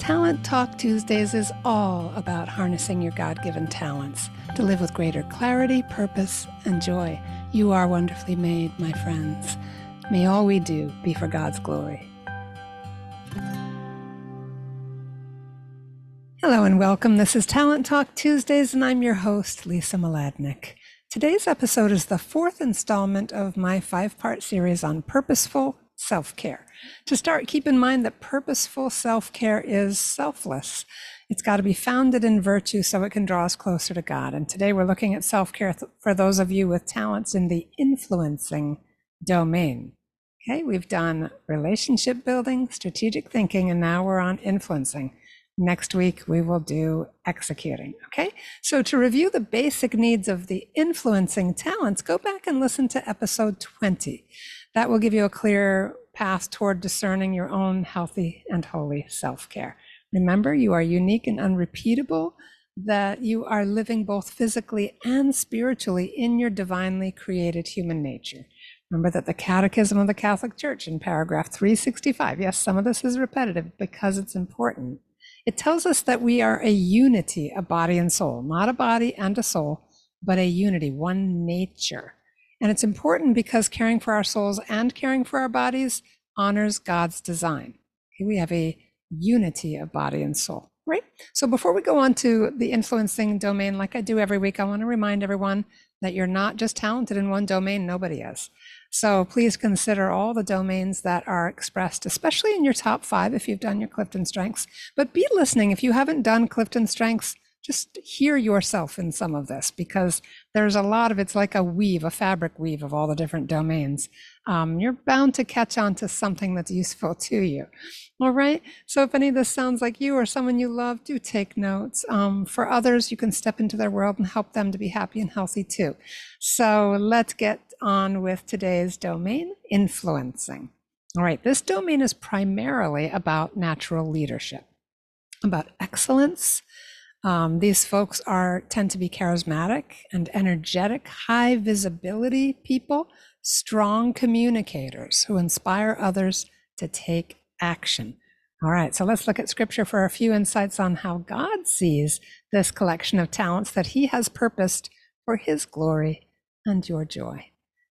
Talent Talk Tuesdays is all about harnessing your God given talents to live with greater clarity, purpose, and joy. You are wonderfully made, my friends. May all we do be for God's glory. Hello and welcome. This is Talent Talk Tuesdays, and I'm your host, Lisa Mladinich. Today's episode is the fourth installment of my five part series on purposeful self care. To start, keep in mind that purposeful self care is selfless. It's got to be founded in virtue so it can draw us closer to God. And today we're looking at self care th- for those of you with talents in the influencing domain. Okay, we've done relationship building, strategic thinking, and now we're on influencing. Next week, we will do executing. Okay, so to review the basic needs of the influencing talents, go back and listen to episode 20. That will give you a clear path toward discerning your own healthy and holy self care. Remember, you are unique and unrepeatable, that you are living both physically and spiritually in your divinely created human nature. Remember that the Catechism of the Catholic Church in paragraph 365, yes, some of this is repetitive because it's important. It tells us that we are a unity, a body and soul, not a body and a soul, but a unity, one nature. And it's important because caring for our souls and caring for our bodies honors God's design. Okay, we have a unity of body and soul, right? So before we go on to the influencing domain, like I do every week, I want to remind everyone that you're not just talented in one domain, nobody is. So please consider all the domains that are expressed, especially in your top five if you've done your Clifton Strengths. But be listening. If you haven't done Clifton Strengths, just hear yourself in some of this because there's a lot of it's like a weave, a fabric weave of all the different domains. Um, you're bound to catch on to something that's useful to you. All right. So if any of this sounds like you or someone you love, do take notes. Um, for others, you can step into their world and help them to be happy and healthy too. So let's get on with today's domain influencing. All right. This domain is primarily about natural leadership, about excellence um, these folks are tend to be charismatic and energetic, high visibility people, strong communicators who inspire others to take action. All right, so let's look at scripture for a few insights on how God sees this collection of talents that he has purposed for his glory and your joy.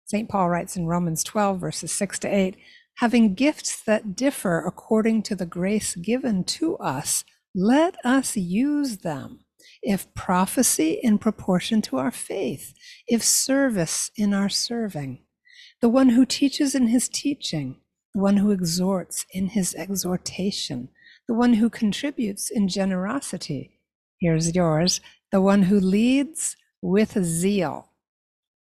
St. Paul writes in Romans 12, verses 6 to 8 having gifts that differ according to the grace given to us let us use them. If prophecy in proportion to our faith, if service in our serving, the one who teaches in his teaching, the one who exhorts in his exhortation, the one who contributes in generosity. Here's yours, the one who leads with zeal,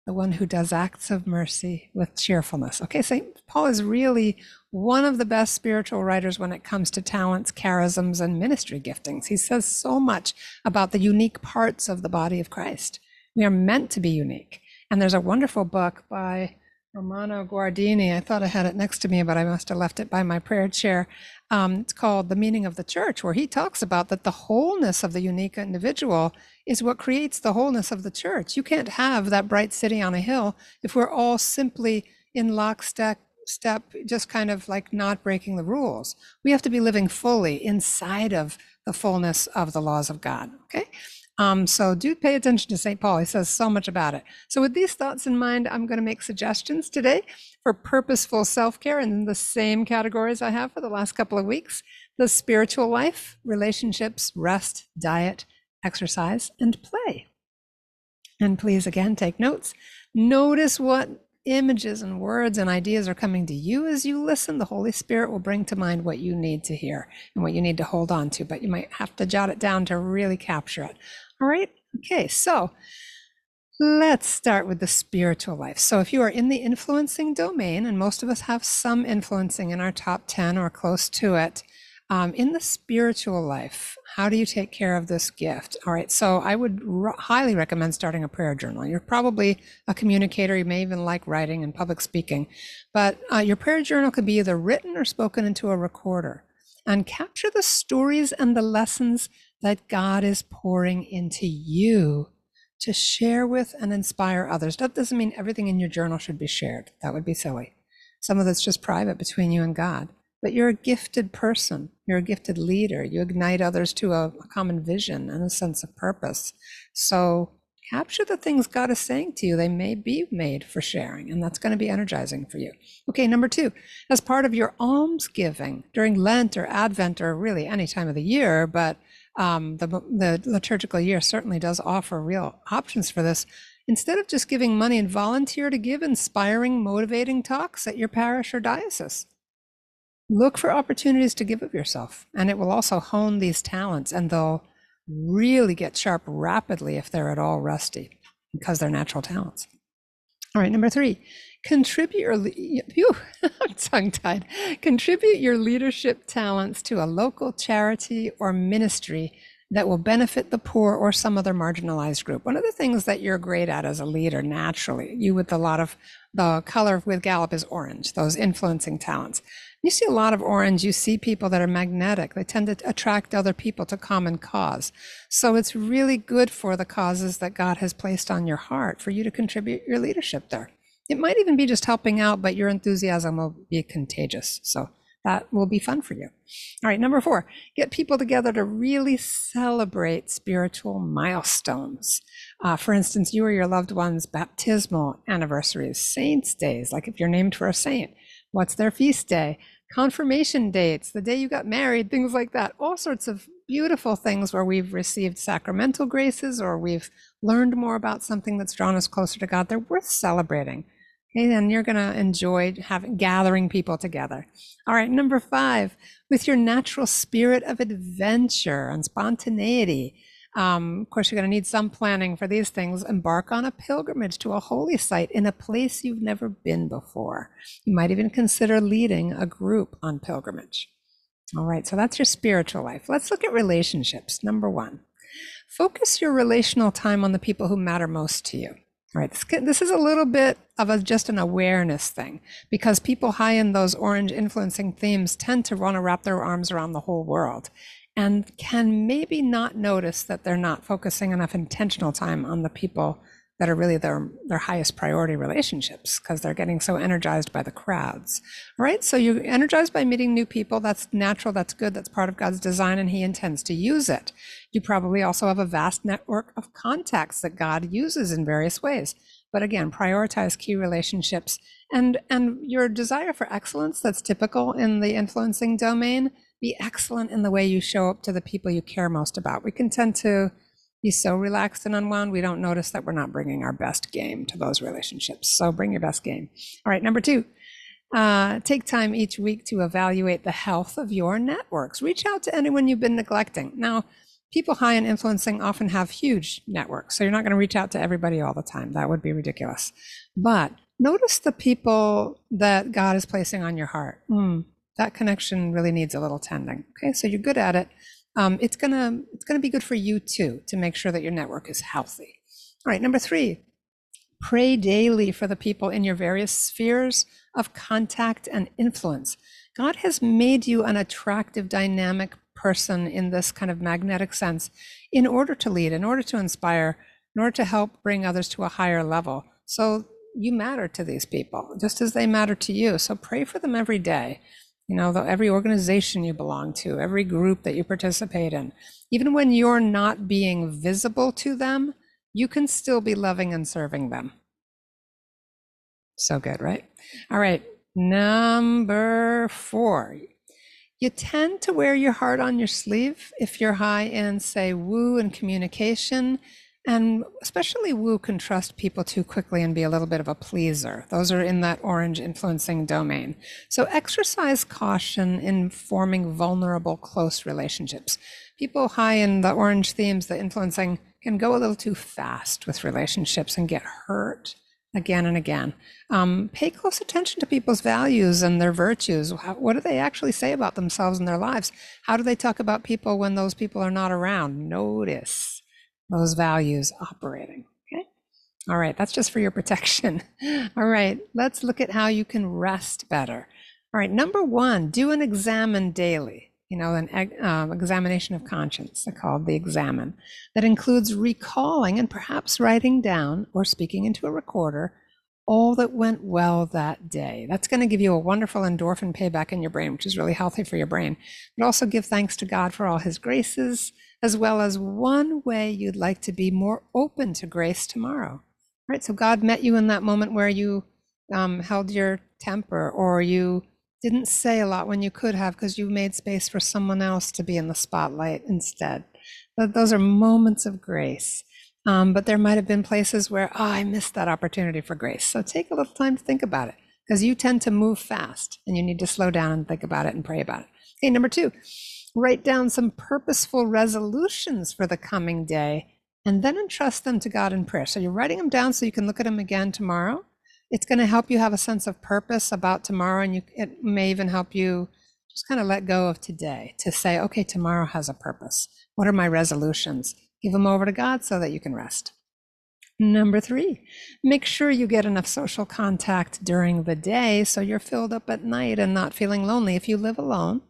the one who does acts of mercy with cheerfulness. Okay, St. Paul is really one of the best spiritual writers when it comes to talents, charisms, and ministry giftings. He says so much about the unique parts of the body of Christ. We are meant to be unique. And there's a wonderful book by Romano Guardini. I thought I had it next to me, but I must have left it by my prayer chair. Um, it's called The Meaning of the Church, where he talks about that the wholeness of the unique individual is what creates the wholeness of the church. You can't have that bright city on a hill if we're all simply in lockstep step just kind of like not breaking the rules we have to be living fully inside of the fullness of the laws of god okay um, so do pay attention to st paul. He says so much about it. So with these thoughts in mind i'm going to make suggestions today for purposeful self-care in the same categories i have for the last couple of weeks. The spiritual life relationships rest diet exercise and play. And please again take notes. Notice what images and words and ideas are coming to you as you listen, the Holy Spirit will bring to mind what you need to hear and what you need to hold on to, but you might have to jot it down to really capture it. All right. Okay. So let's start with the spiritual life. So if you are in the influencing domain, and most of us have some influencing in our top 10 or close to it, um, in the spiritual life, how do you take care of this gift? All right, so I would r- highly recommend starting a prayer journal. You're probably a communicator, you may even like writing and public speaking, but uh, your prayer journal can be either written or spoken into a recorder and capture the stories and the lessons that God is pouring into you to share with and inspire others. That doesn't mean everything in your journal should be shared, that would be silly. Some of it's just private between you and God but you're a gifted person You're a gifted leader. You ignite others to a, a common vision and a sense of purpose. So capture the things God is saying to you. They may be made for sharing, and that's going to be energizing for you. Okay, number two, as part of your alms giving during Lent or Advent or really any time of the year, but um, the, the liturgical year certainly does offer real options for this. Instead of just giving money and volunteer to give inspiring, motivating talks at your parish or diocese. Look for opportunities to give of yourself, and it will also hone these talents, and they'll really get sharp rapidly if they're at all rusty because they're natural talents. All right, number three, contribute your tongue tied. Contribute your leadership talents to a local charity or ministry that will benefit the poor or some other marginalized group. One of the things that you're great at as a leader naturally, you with a lot of the color with Gallup is orange, those influencing talents. You see a lot of orange, you see people that are magnetic. They tend to attract other people to common cause. So it's really good for the causes that God has placed on your heart for you to contribute your leadership there. It might even be just helping out, but your enthusiasm will be contagious. So that will be fun for you. All right, number four, get people together to really celebrate spiritual milestones. Uh, for instance, you or your loved one's baptismal anniversaries, saints' days, like if you're named for a saint, what's their feast day, confirmation dates, the day you got married, things like that, all sorts of beautiful things where we've received sacramental graces or we've learned more about something that's drawn us closer to God. They're worth celebrating. Okay, then you're going to enjoy having gathering people together. All right, number five, with your natural spirit of adventure and spontaneity. Um, of course, you're going to need some planning for these things. Embark on a pilgrimage to a holy site in a place you've never been before. You might even consider leading a group on pilgrimage. All right, so that's your spiritual life. Let's look at relationships. Number one, focus your relational time on the people who matter most to you. All right, this, this is a little bit of a, just an awareness thing because people high in those orange influencing themes tend to want to wrap their arms around the whole world and can maybe not notice that they're not focusing enough intentional time on the people that are really their their highest priority relationships because they're getting so energized by the crowds right? So you're energized by meeting new people that's natural that's good that's part of god's design and he intends to use it. You probably also have a vast network of contacts that god uses in various ways. But again prioritize key relationships and and your desire for excellence that's typical in the influencing domain be excellent in the way you show up to the people you care most about we can tend to be so relaxed and unwound, we don't notice that we're not bringing our best game to those relationships. So bring your best game. All right, number two, uh, take time each week to evaluate the health of your networks. Reach out to anyone you've been neglecting. Now, people high in influencing often have huge networks, so you're not going to reach out to everybody all the time. That would be ridiculous. But notice the people that God is placing on your heart. Mm, that connection really needs a little tending. Okay, so you're good at it um, it's gonna it's gonna be good for you too to make sure that your network is healthy. All right, number three, pray daily for the people in your various spheres of contact and influence. God has made you an attractive, dynamic person in this kind of magnetic sense in order to lead, in order to inspire, in order to help bring others to a higher level. So you matter to these people just as they matter to you. So pray for them every day you know, every organization you belong to, every group that you participate in, even when you're not being visible to them, you can still be loving and serving them. So good, right? All right, number four. You tend to wear your heart on your sleeve if you're high in, say, woo and communication and especially Woo can trust people too quickly and be a little bit of a pleaser. Those are in that orange influencing domain. So exercise caution in forming vulnerable, close relationships. People high in the orange themes, the influencing, can go a little too fast with relationships and get hurt again and again. Um, pay close attention to people's values and their virtues. How, what do they actually say about themselves and their lives? How do they talk about people when those people are not around? Notice those values operating. Okay. All right. That's just for your protection. All right. Let's look at how you can rest better. All right. Number one, do an examine daily. You know, an um, examination of conscience, called the examen, that includes recalling and perhaps writing down or speaking into a recorder all that went well that day. That's going to give you a wonderful endorphin payback in your brain, which is really healthy for your brain. But also give thanks to God for all his graces, as well as one way you'd like to be more open to grace tomorrow. Right? So God met you in that moment where you um, held your temper or you didn't say a lot when you could have because you made space for someone else to be in the spotlight instead. But those are moments of grace. Um, but there might have been places where, oh, I missed that opportunity for grace. So take a little time to think about it because you tend to move fast and you need to slow down and think about it and pray about it. Okay, number two, write down some purposeful resolutions for the coming day and then entrust them to God in prayer. So you're writing them down so you can look at them again tomorrow. It's going to help you have a sense of purpose about tomorrow, and you, it may even help you just kind of let go of today to say, okay, tomorrow has a purpose. What are my resolutions? Give them over to God so that you can rest. Number three, make sure you get enough social contact during the day so you're filled up at night and not feeling lonely. If you live alone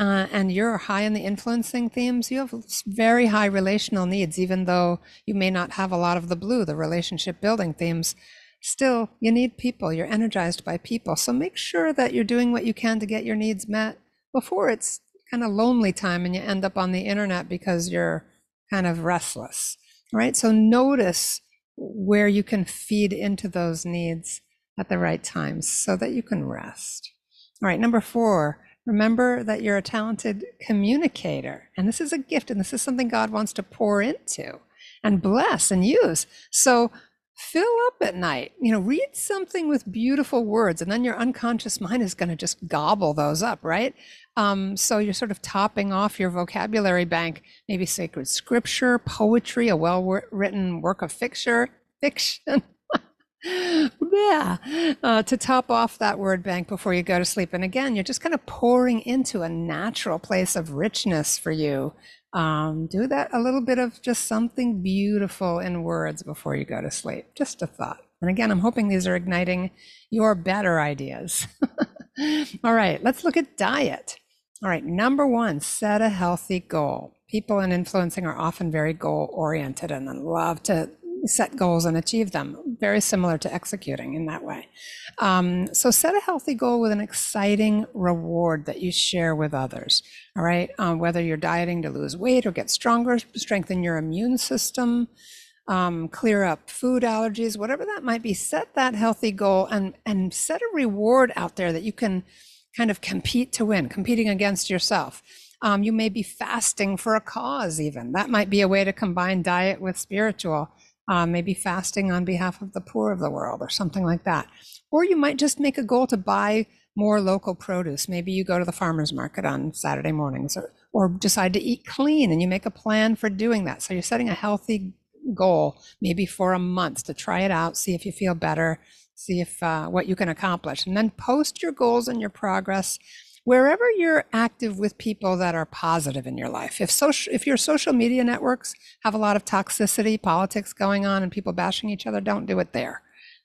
uh, and you're high in the influencing themes, you have very high relational needs, even though you may not have a lot of the blue, the relationship building themes. Still, you need people. You're energized by people. So make sure that you're doing what you can to get your needs met before it's kind of lonely time and you end up on the internet because you're kind of restless, right? So notice where you can feed into those needs at the right times so that you can rest. All right, number four, remember that you're a talented communicator. And this is a gift, and this is something God wants to pour into and bless and use. So fill up at night. You know, read something with beautiful words, and then your unconscious mind is going to just gobble those up, right? Um, so you're sort of topping off your vocabulary bank, maybe sacred scripture, poetry, a well-written work of fiction, fiction. Yeah, uh, to top off that word bank before you go to sleep. And again, you're just kind of pouring into a natural place of richness for you. Um, do that a little bit of just something beautiful in words before you go to sleep. Just a thought. And again, I'm hoping these are igniting your better ideas. All right, let's look at diet. All right, number one, set a healthy goal. People in influencing are often very goal oriented and love to set goals and achieve them. Very similar to executing in that way. Um, so set a healthy goal with an exciting reward that you share with others. All right, um, whether you're dieting to lose weight or get stronger, strengthen your immune system. Um, clear up food allergies, whatever that might be, set that healthy goal and and set a reward out there that you can kind of compete to win, competing against yourself. Um, you may be fasting for a cause, even. That might be a way to combine diet with spiritual. Uh, maybe fasting on behalf of the poor of the world or something like that. Or you might just make a goal to buy more local produce. Maybe you go to the farmer's market on Saturday mornings or, or decide to eat clean and you make a plan for doing that. So you're setting a healthy goal, maybe for a month to try it out, see if you feel better, see if uh, what you can accomplish, and then post your goals and your progress wherever you're active with people that are positive in your life. If social, if your social media networks have a lot of toxicity, politics going on, and people bashing each other, don't do it there.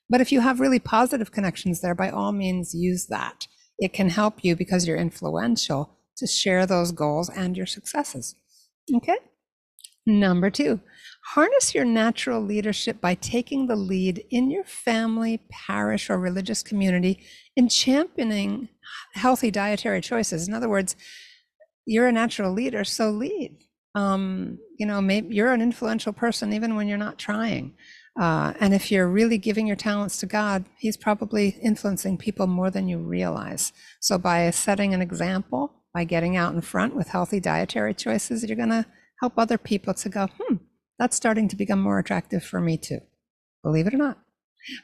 But if you have really positive connections there, by all means, use that. It can help you because you're influential to share those goals and your successes. Okay. Number two, harness your natural leadership by taking the lead in your family, parish, or religious community in championing healthy dietary choices. In other words, you're a natural leader, so lead. Um, you know, maybe you're an influential person even when you're not trying. Uh, and if you're really giving your talents to God, He's probably influencing people more than you realize. So by setting an example, by getting out in front with healthy dietary choices, you're going to help other people to go, hmm, that's starting to become more attractive for me too. Believe it or not.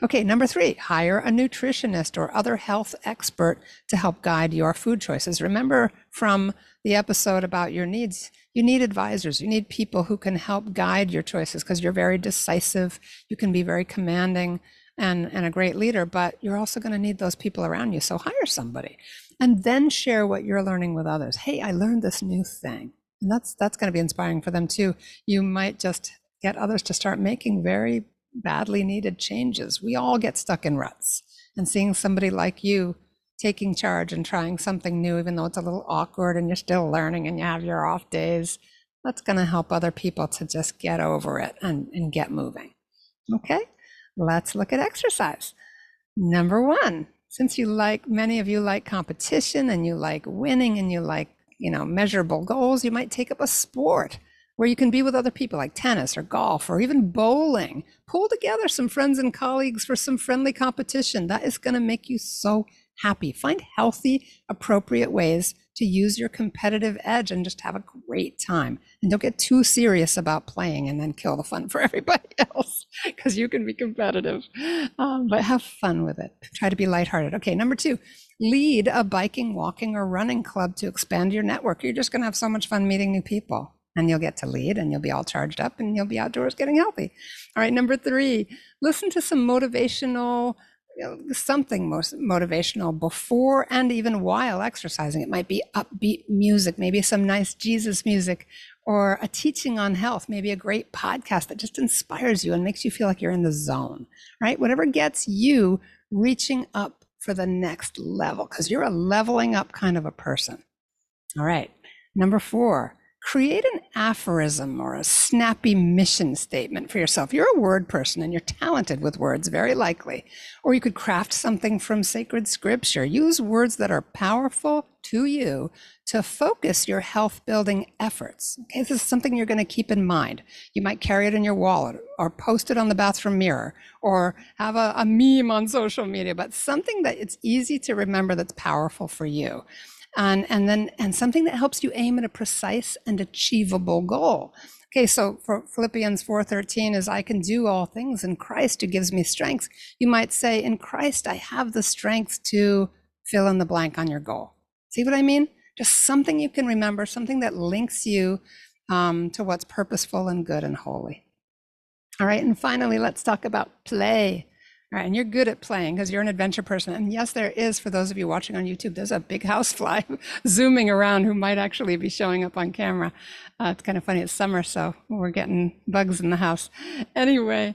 Okay, number three, hire a nutritionist or other health expert to help guide your food choices. Remember from the episode about your needs, you need advisors. You need people who can help guide your choices because you're very decisive. You can be very commanding and, and a great leader, but you're also going to need those people around you. So hire somebody and then share what you're learning with others. Hey, I learned this new thing. And that's that's going to be inspiring for them too. You might just get others to start making very badly needed changes. We all get stuck in ruts. And seeing somebody like you taking charge and trying something new, even though it's a little awkward and you're still learning and you have your off days, that's going to help other people to just get over it and, and get moving. Okay, let's look at exercise. Number one, since you like, many of you like competition and you like winning and you like, you know, measurable goals, you might take up a sport where you can be with other people like tennis or golf or even bowling. Pull together some friends and colleagues for some friendly competition. That is going to make you so happy. Find healthy, appropriate ways to use your competitive edge and just have a great time. And don't get too serious about playing and then kill the fun for everybody else because you can be competitive. Um, but have fun with it. Try to be lighthearted. Okay, number two, lead a biking, walking, or running club to expand your network. You're just going to have so much fun meeting new people and you'll get to lead and you'll be all charged up and you'll be outdoors getting healthy. All right, number three, listen to some motivational you know, something most motivational before and even while exercising. It might be upbeat music, maybe some nice Jesus music, or a teaching on health, maybe a great podcast that just inspires you and makes you feel like you're in the zone, right? Whatever gets you reaching up for the next level, because you're a leveling up kind of a person. All right. Number four, create an aphorism or a snappy mission statement for yourself. You're a word person and you're talented with words, very likely. Or you could craft something from sacred scripture. Use words that are powerful to you to focus your health building efforts. Okay, this is something you're going to keep in mind. You might carry it in your wallet or post it on the bathroom mirror or have a, a meme on social media, but something that it's easy to remember that's powerful for you and and then and something that helps you aim at a precise and achievable goal. Okay so for philippians 4.13 is i can do all things in christ who gives me strength. You might say in christ i have the strength to fill in the blank on your goal. See what i mean? Just something you can remember something that links you um, to what's purposeful and good and holy. All right and finally let's talk about play Right, and you're good at playing because you're an adventure person. And yes, there is, for those of you watching on YouTube, there's a big housefly zooming around who might actually be showing up on camera. Uh, it's kind of funny. It's summer, so we're getting bugs in the house. Anyway,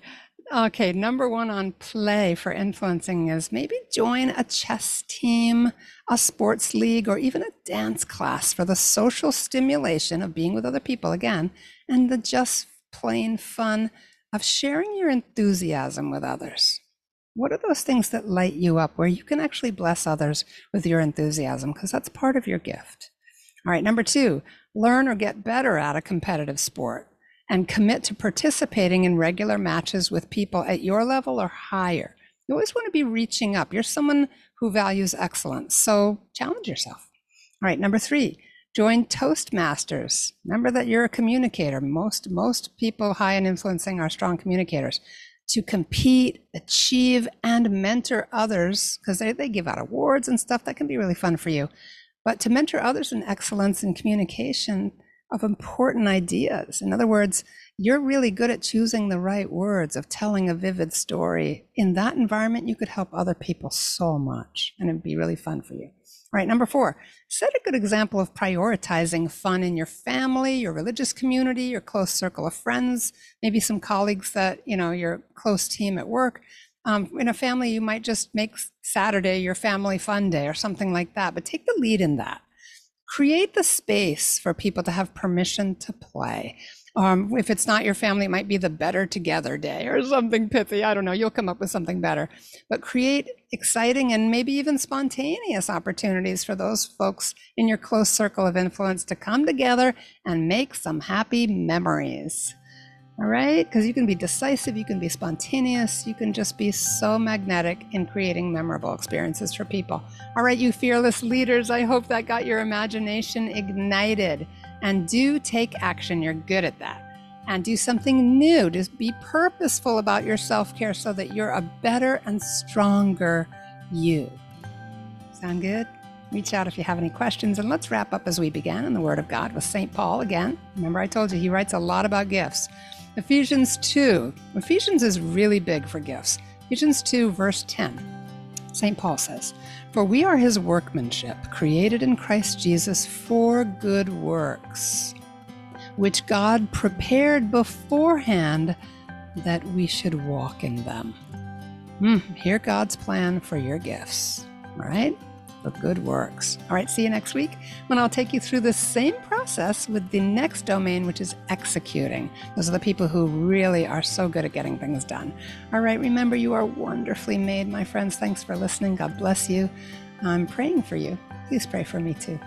okay, number one on play for influencing is maybe join a chess team, a sports league, or even a dance class for the social stimulation of being with other people again, and the just plain fun of sharing your enthusiasm with others. What are those things that light you up where you can actually bless others with your enthusiasm? Because that's part of your gift. All right, number two, learn or get better at a competitive sport and commit to participating in regular matches with people at your level or higher. You always want to be reaching up. You're someone who values excellence, so challenge yourself. All right, number three, join Toastmasters. Remember that you're a communicator. Most most people high in influencing are strong communicators to compete, achieve, and mentor others, because they, they give out awards and stuff that can be really fun for you. But to mentor others in excellence in communication of important ideas. In other words, you're really good at choosing the right words, of telling a vivid story. In that environment, you could help other people so much, and it'd be really fun for you. All right, number four, set a good example of prioritizing fun in your family, your religious community, your close circle of friends, maybe some colleagues that, you know, your close team at work. Um, in a family, you might just make Saturday your family fun day or something like that, but take the lead in that. Create the space for people to have permission to play. Um, if it's not your family, it might be the better together day or something pithy. I don't know. You'll come up with something better. But create exciting and maybe even spontaneous opportunities for those folks in your close circle of influence to come together and make some happy memories. All right? Because you can be decisive, you can be spontaneous, you can just be so magnetic in creating memorable experiences for people. All right, you fearless leaders, I hope that got your imagination ignited and do take action. You're good at that. And do something new. Just be purposeful about your self care so that you're a better and stronger you. Sound good? Reach out if you have any questions. And let's wrap up as we began in the Word of God with St. Paul again. Remember, I told you he writes a lot about gifts. Ephesians 2. Ephesians is really big for gifts. Ephesians 2, verse 10. St. Paul says, For we are his workmanship, created in Christ Jesus for good works, which God prepared beforehand that we should walk in them. Mm, hear God's plan for your gifts. All right? The good works. All right, see you next week when I'll take you through the same process with the next domain, which is executing. Those are the people who really are so good at getting things done. All right, remember, you are wonderfully made, my friends. Thanks for listening. God bless you. I'm praying for you. Please pray for me too.